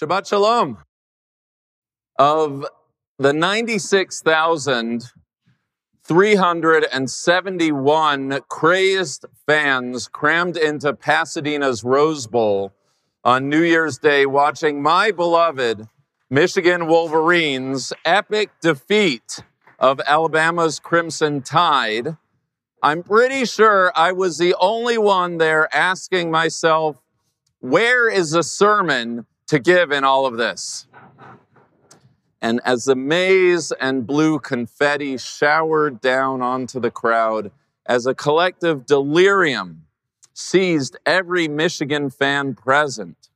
Shabbat Shalom. Of the 96,371 crazed fans crammed into Pasadena's Rose Bowl on New Year's Day watching my beloved Michigan Wolverines' epic defeat of Alabama's Crimson Tide, I'm pretty sure I was the only one there asking myself, where is the sermon to give in all of this? And as the maize and blue confetti showered down onto the crowd, as a collective delirium seized every Michigan fan present,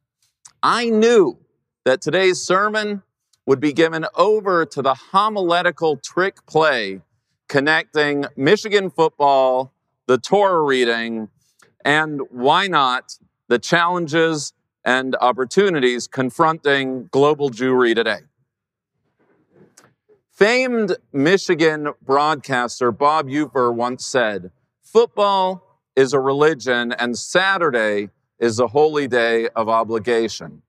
I knew that today's sermon would be given over to the homiletical trick play connecting Michigan football, the Torah reading, and why not the challenges and opportunities confronting global Jewry today. Famed Michigan broadcaster Bob Ufer once said, Football is a religion and Saturday is a holy day of obligation.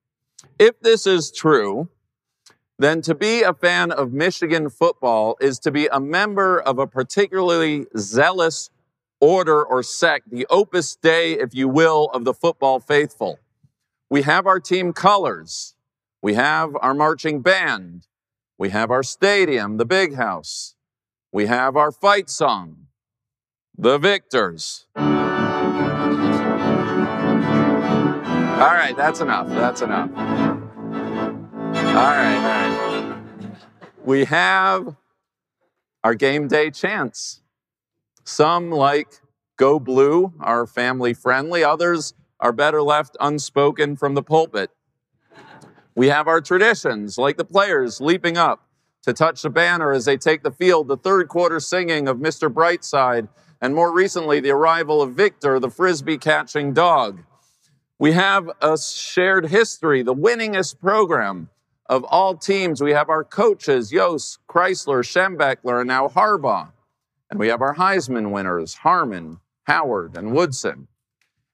If this is true, then to be a fan of Michigan football is to be a member of a particularly zealous order or sect, the opus dei, if you will, of the football faithful. We have our team colors. We have our marching band. We have our stadium, the big house. We have our fight song, the victors. All right, that's enough. That's enough. All right. We have our game day chants. Some like Go Blue are family friendly, others are better left unspoken from the pulpit. We have our traditions, like the players leaping up to touch the banner as they take the field, the third quarter singing of Mr. Brightside, and more recently, the arrival of Victor, the frisbee catching dog. We have a shared history, the winningest program of all teams. We have our coaches, Yost, Crisler, Schembechler, and now Harbaugh. And we have our Heisman winners, Harmon, Howard, and Woodson.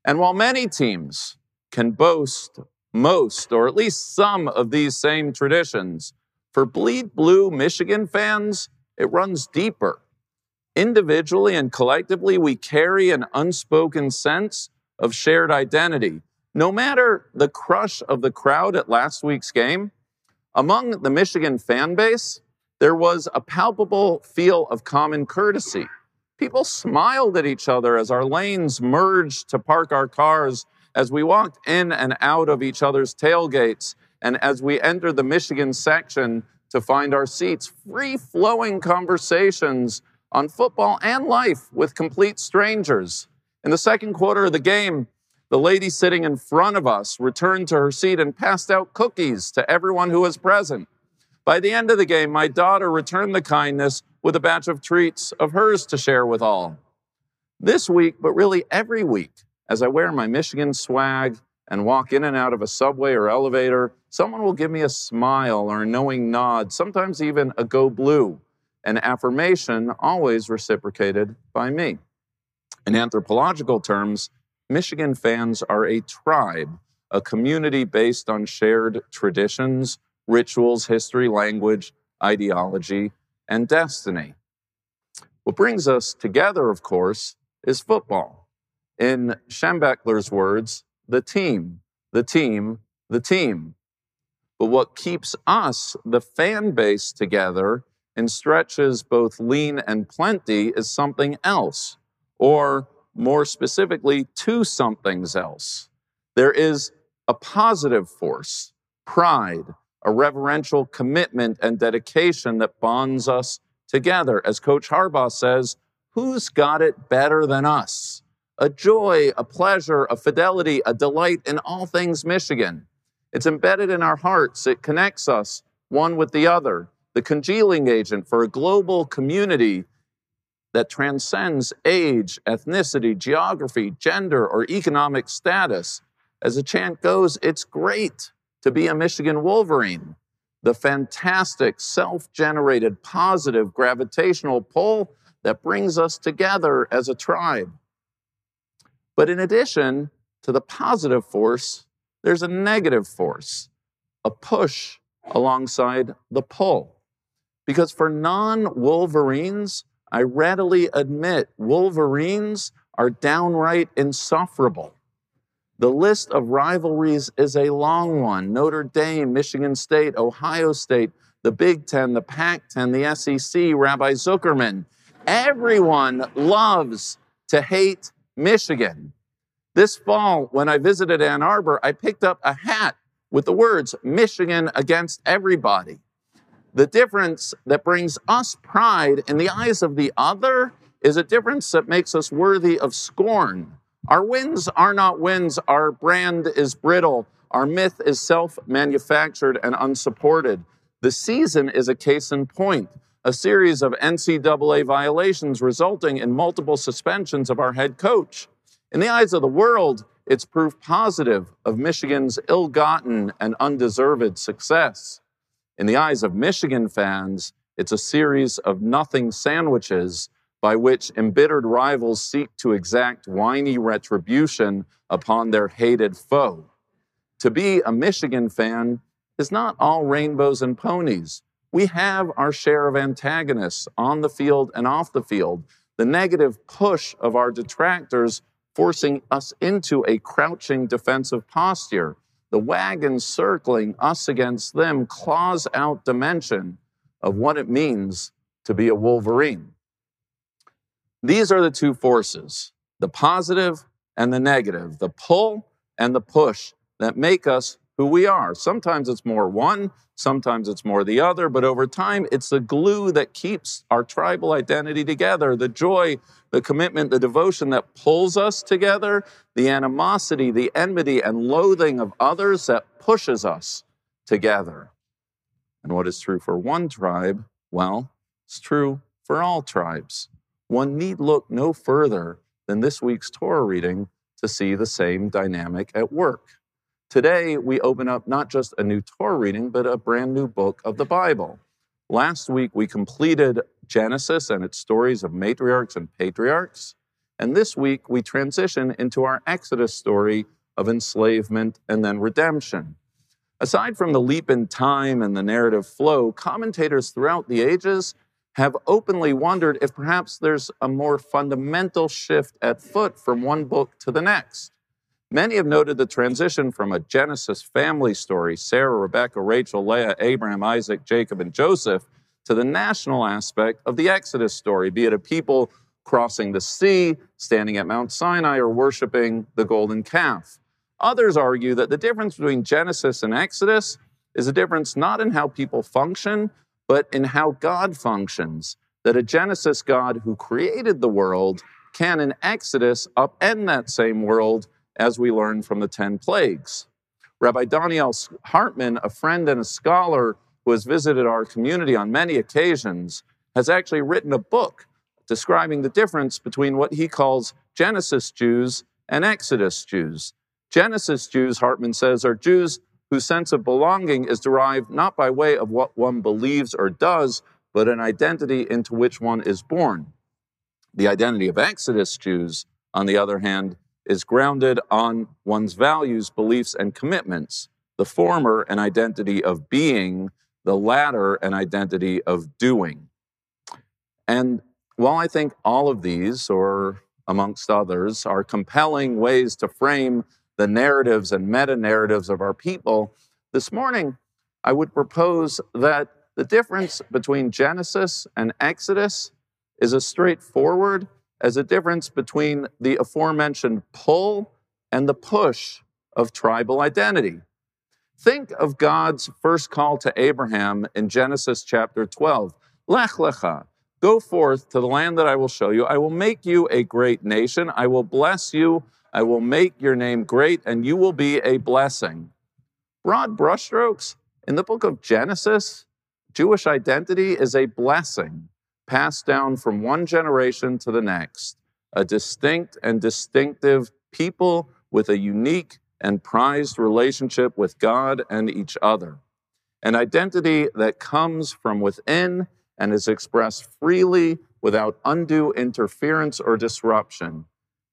And while many teams can boast most, or at least some of these same traditions, for Bleed Blue Michigan fans, it runs deeper. Individually and collectively, we carry an unspoken sense of shared identity. No matter the crush of the crowd at last week's game, among the Michigan fan base, there was a palpable feel of common courtesy. People smiled at each other as our lanes merged to park our cars, as we walked in and out of each other's tailgates, and as we entered the Michigan section to find our seats. Free flowing conversations on football and life with complete strangers. In the second quarter of the game, the lady sitting in front of us returned to her seat and passed out cookies to everyone who was present. By the end of the game, my daughter returned the kindness with a batch of treats of hers to share with all. This week, but really every week, as I wear my Michigan swag and walk in and out of a subway or elevator, someone will give me a smile or a knowing nod, sometimes even a go blue, an affirmation always reciprocated by me. In anthropological terms, Michigan fans are a tribe, a community based on shared traditions, rituals, history, language, ideology, and destiny. What brings us together, of course, is football. In Schembechler's words, the team, the team, the team. But what keeps us, the fan base, together and stretches both lean and plenty is something else, or more specifically, to somethings else. There is a positive force, pride, a reverential commitment and dedication that bonds us together. As Coach Harbaugh says, who's got it better than us? a joy, a pleasure, a fidelity, a delight in all things Michigan. It's embedded in our hearts. It connects us one with the other, the congealing agent for a global community that transcends age, ethnicity, geography, gender, or economic status. As the chant goes, it's great to be a Michigan Wolverine. The fantastic, self generated, positive gravitational pull that brings us together as a tribe. But in addition to the positive force, there's a negative force, a push alongside the pull. Because for non Wolverines, I readily admit Wolverines are downright insufferable. The list of rivalries is a long one Notre Dame, Michigan State, Ohio State, the Big Ten, the Pac 10, the SEC, Rabbi Zuckerman. Everyone loves to hate Michigan. This fall, when I visited Ann Arbor, I picked up a hat with the words Michigan against everybody. The difference that brings us pride in the eyes of the other is a difference that makes us worthy of scorn. Our wins are not wins. Our brand is brittle. Our myth is self manufactured and unsupported. The season is a case in point a series of NCAA violations resulting in multiple suspensions of our head coach. In the eyes of the world, it's proof positive of Michigan's ill gotten and undeserved success. In the eyes of Michigan fans, it's a series of nothing sandwiches by which embittered rivals seek to exact whiny retribution upon their hated foe. To be a Michigan fan is not all rainbows and ponies. We have our share of antagonists on the field and off the field. The negative push of our detractors forcing us into a crouching defensive posture. The wagon circling us against them claws out dimension of what it means to be a Wolverine. These are the two forces the positive and the negative, the pull and the push that make us who we are. Sometimes it's more one, sometimes it's more the other, but over time, it's the glue that keeps our tribal identity together the joy, the commitment, the devotion that pulls us together, the animosity, the enmity, and loathing of others that pushes us together. And what is true for one tribe, well, it's true for all tribes. One need look no further than this week's Torah reading to see the same dynamic at work. Today, we open up not just a new Torah reading, but a brand new book of the Bible. Last week, we completed Genesis and its stories of matriarchs and patriarchs. And this week, we transition into our Exodus story of enslavement and then redemption. Aside from the leap in time and the narrative flow, commentators throughout the ages have openly wondered if perhaps there's a more fundamental shift at foot from one book to the next. Many have noted the transition from a Genesis family story, Sarah, Rebecca, Rachel, Leah, Abraham, Isaac, Jacob, and Joseph, to the national aspect of the Exodus story, be it a people crossing the sea, standing at Mount Sinai, or worshiping the golden calf. Others argue that the difference between Genesis and Exodus is a difference not in how people function, but in how God functions. That a Genesis God who created the world can, in Exodus, upend that same world as we learn from the 10 plagues. Rabbi Donniel Hartman, a friend and a scholar who has visited our community on many occasions, has actually written a book describing the difference between what he calls Genesis Jews and Exodus Jews. Genesis Jews, Hartman says, are Jews whose sense of belonging is derived not by way of what one believes or does, but an identity into which one is born. The identity of Exodus Jews, on the other hand, is grounded on one's values, beliefs, and commitments. The former, an identity of being, the latter, an identity of doing. And while I think all of these, or amongst others, are compelling ways to frame the narratives and meta narratives of our people, this morning I would propose that the difference between Genesis and Exodus is a straightforward as a difference between the aforementioned pull and the push of tribal identity. Think of God's first call to Abraham in Genesis chapter 12. Lech lecha, Go forth to the land that I will show you. I will make you a great nation. I will bless you. I will make your name great, and you will be a blessing. Broad brushstrokes in the book of Genesis, Jewish identity is a blessing passed down from one generation to the next, a distinct and distinctive people with a unique and prized relationship with God and each other, an identity that comes from within and is expressed freely without undue interference or disruption.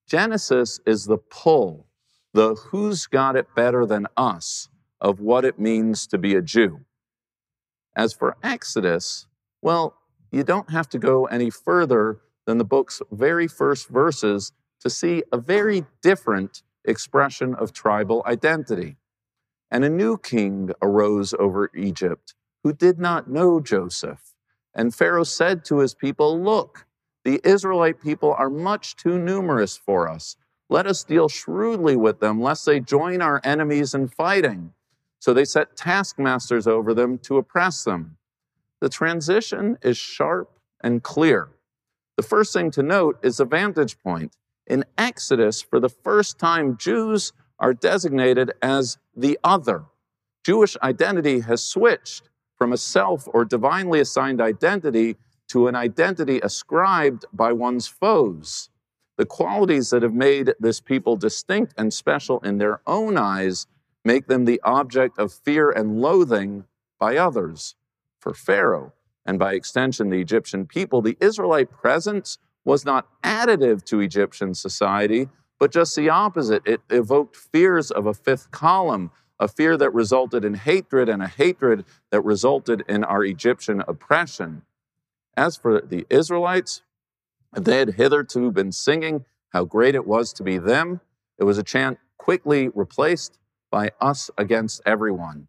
Genesis is the pull, the who's got it better than us of what it means to be a Jew. As for Exodus, well, you don't have to go any further than the book's very first verses to see a very different expression of tribal identity. And a new king arose over Egypt who did not know Joseph. And Pharaoh said to his people, Look, the Israelite people are much too numerous for us. Let us deal shrewdly with them, lest they join our enemies in fighting. So they set taskmasters over them to oppress them. The transition is sharp and clear. The first thing to note is the vantage point. In Exodus, for the first time, Jews are designated as the other. Jewish identity has switched from a self or divinely assigned identity to an identity ascribed by one's foes. The qualities that have made this people distinct and special in their own eyes make them the object of fear and loathing by others. For Pharaoh, and by extension the Egyptian people, the Israelite presence was not additive to Egyptian society, but just the opposite. It evoked fears of a fifth column, a fear that resulted in hatred, and a hatred that resulted in our Egyptian oppression. As for the Israelites, they had hitherto been singing how great it was to be them. It was a chant quickly replaced by us against everyone.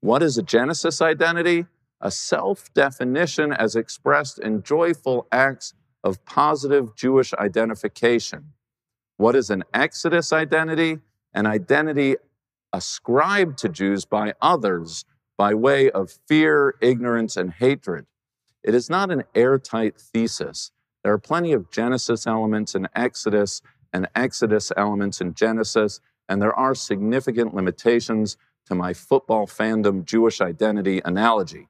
What is a Genesis identity? A self definition as expressed in joyful acts of positive Jewish identification. What is an Exodus identity? An identity ascribed to Jews by others by way of fear, ignorance, and hatred. It is not an airtight thesis. There are plenty of Genesis elements in Exodus and Exodus elements in Genesis, and there are significant limitations to my football fandom Jewish identity analogy.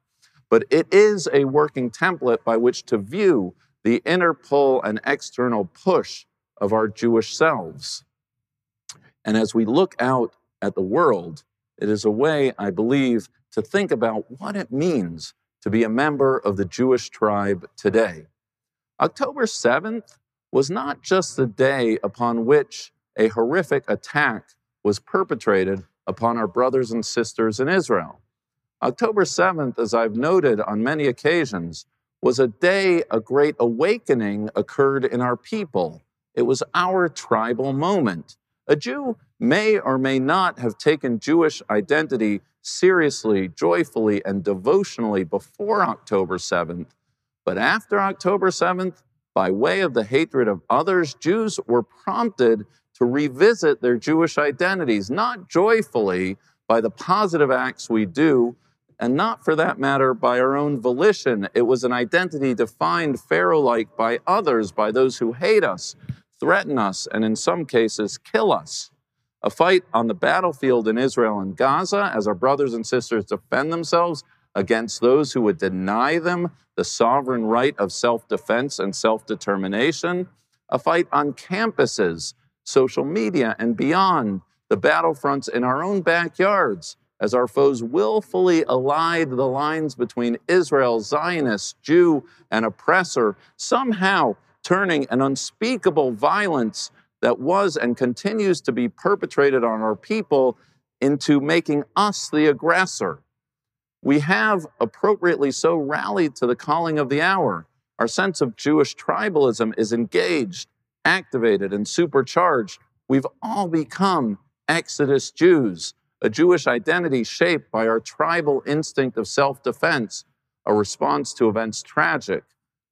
But it is a working template by which to view the inner pull and external push of our Jewish selves. And as we look out at the world, it is a way, I believe, to think about what it means to be a member of the Jewish tribe today. October 7th was not just the day upon which a horrific attack was perpetrated upon our brothers and sisters in Israel. October 7th, as I've noted on many occasions, was a day a great awakening occurred in our people. It was our tribal moment. A Jew may or may not have taken Jewish identity seriously, joyfully, and devotionally before October 7th, but after October 7th, by way of the hatred of others, Jews were prompted to revisit their Jewish identities, not joyfully by the positive acts we do, and not for that matter by our own volition. It was an identity defined Pharaoh like by others, by those who hate us, threaten us, and in some cases kill us. A fight on the battlefield in Israel and Gaza as our brothers and sisters defend themselves against those who would deny them the sovereign right of self defense and self determination. A fight on campuses social media, and beyond the battlefronts in our own backyards as our foes willfully allied the lines between Israel, Zionist, Jew, and oppressor, somehow turning an unspeakable violence that was and continues to be perpetrated on our people into making us the aggressor. We have appropriately so rallied to the calling of the hour. Our sense of Jewish tribalism is engaged activated and supercharged. We've all become Exodus Jews, a Jewish identity shaped by our tribal instinct of self defense, a response to events tragic,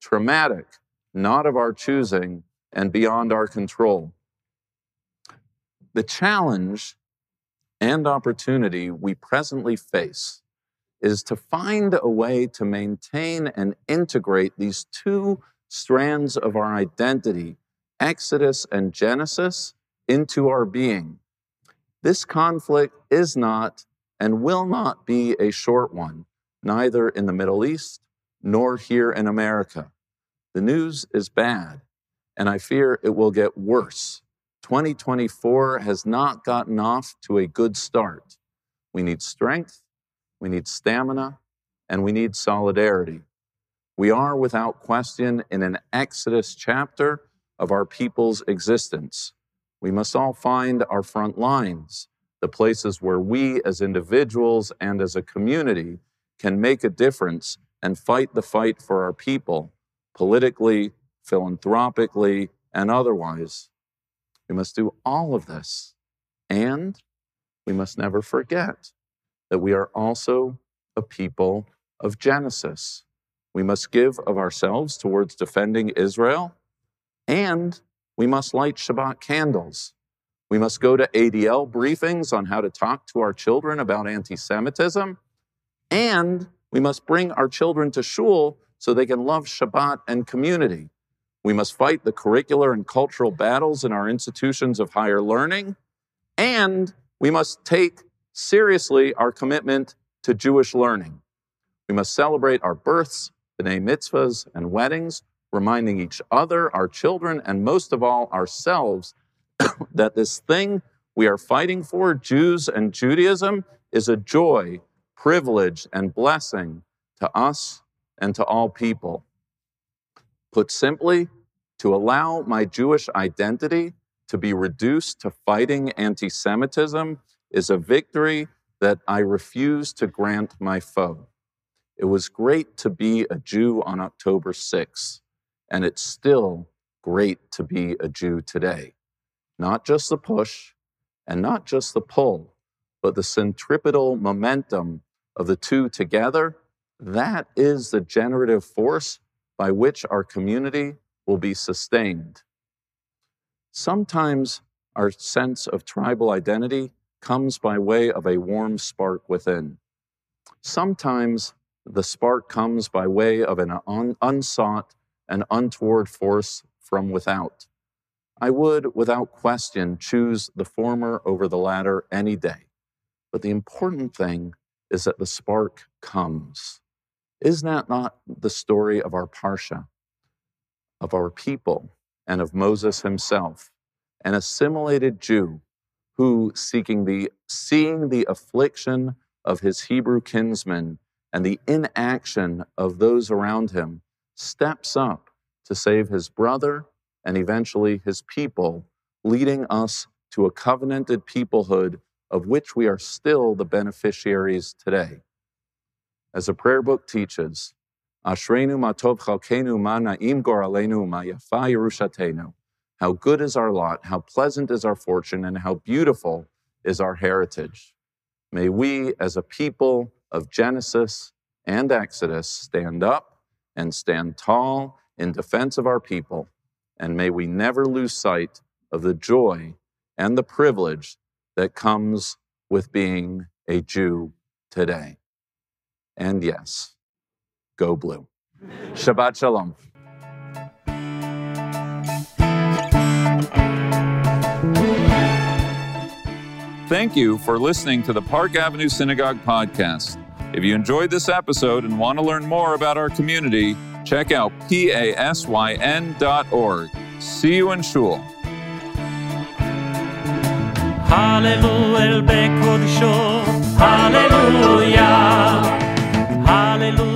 traumatic, not of our choosing, and beyond our control. The challenge and opportunity we presently face is to find a way to maintain and integrate these two strands of our identity, Exodus and Genesis, into our being. This conflict is not and will not be a short one, neither in the Middle East nor here in America. The news is bad, and I fear it will get worse. 2024 has not gotten off to a good start. We need strength, we need stamina, and we need solidarity. We are, without question, in an Exodus chapter of our people's existence. We must all find our front lines, the places where we as individuals and as a community can make a difference and fight the fight for our people, politically, philanthropically, and otherwise. We must do all of this. And we must never forget that we are also a people of Genesis. We must give of ourselves towards defending Israel, and we must light Shabbat candles. We must go to ADL briefings on how to talk to our children about anti Semitism, and we must bring our children to shul so they can love Shabbat and community. We must fight the curricular and cultural battles in our institutions of higher learning, and we must take seriously our commitment to Jewish learning. We must celebrate our births, b'nai mitzvahs, and weddings, reminding each other, our children, and most of all ourselves that this thing we are fighting for, Jews and Judaism, is a joy privilege, and blessing to us and to all people. Put simply, to allow my Jewish identity to be reduced to fighting anti Semitism is a victory that I refuse to grant my foe. It was great to be a Jew on October 6th, and it's still great to be a Jew today. Not just the push and not just the pull, but the centripetal momentum of the two together, that is the generative force by which our community will be sustained. Sometimes our sense of tribal identity comes by way of a warm spark within. Sometimes the spark comes by way of an un- unsought and untoward force from without. I would, without question, choose the former over the latter any day. But the important thing is that the spark comes. Is that not the story of our Parsha, of our people, and of Moses himself, an assimilated Jew who, seeking the, seeing the affliction of his Hebrew kinsmen and the inaction of those around him, steps up to save his brother and eventually his people, leading us to a covenanted peoplehood of which we are still the beneficiaries today. As the prayer book teaches, Ashrenu matov chalkenu ma na'im goralenu ma yafa yerushatenu. How good is our lot, how pleasant is our fortune, and how beautiful is our heritage. May we, as a people of Genesis and Exodus, stand up and stand tall in defense of our people, and may we never lose sight of the joy and the privilege that comes with being a Jew today. And yes, go blue. Shabbat Shalom. Thank you for listening to the Park Avenue Synagogue podcast. If you enjoyed this episode and want to learn more about our community, check out pasyn.org. See you in Shul. Hallelujah, Hallelujah.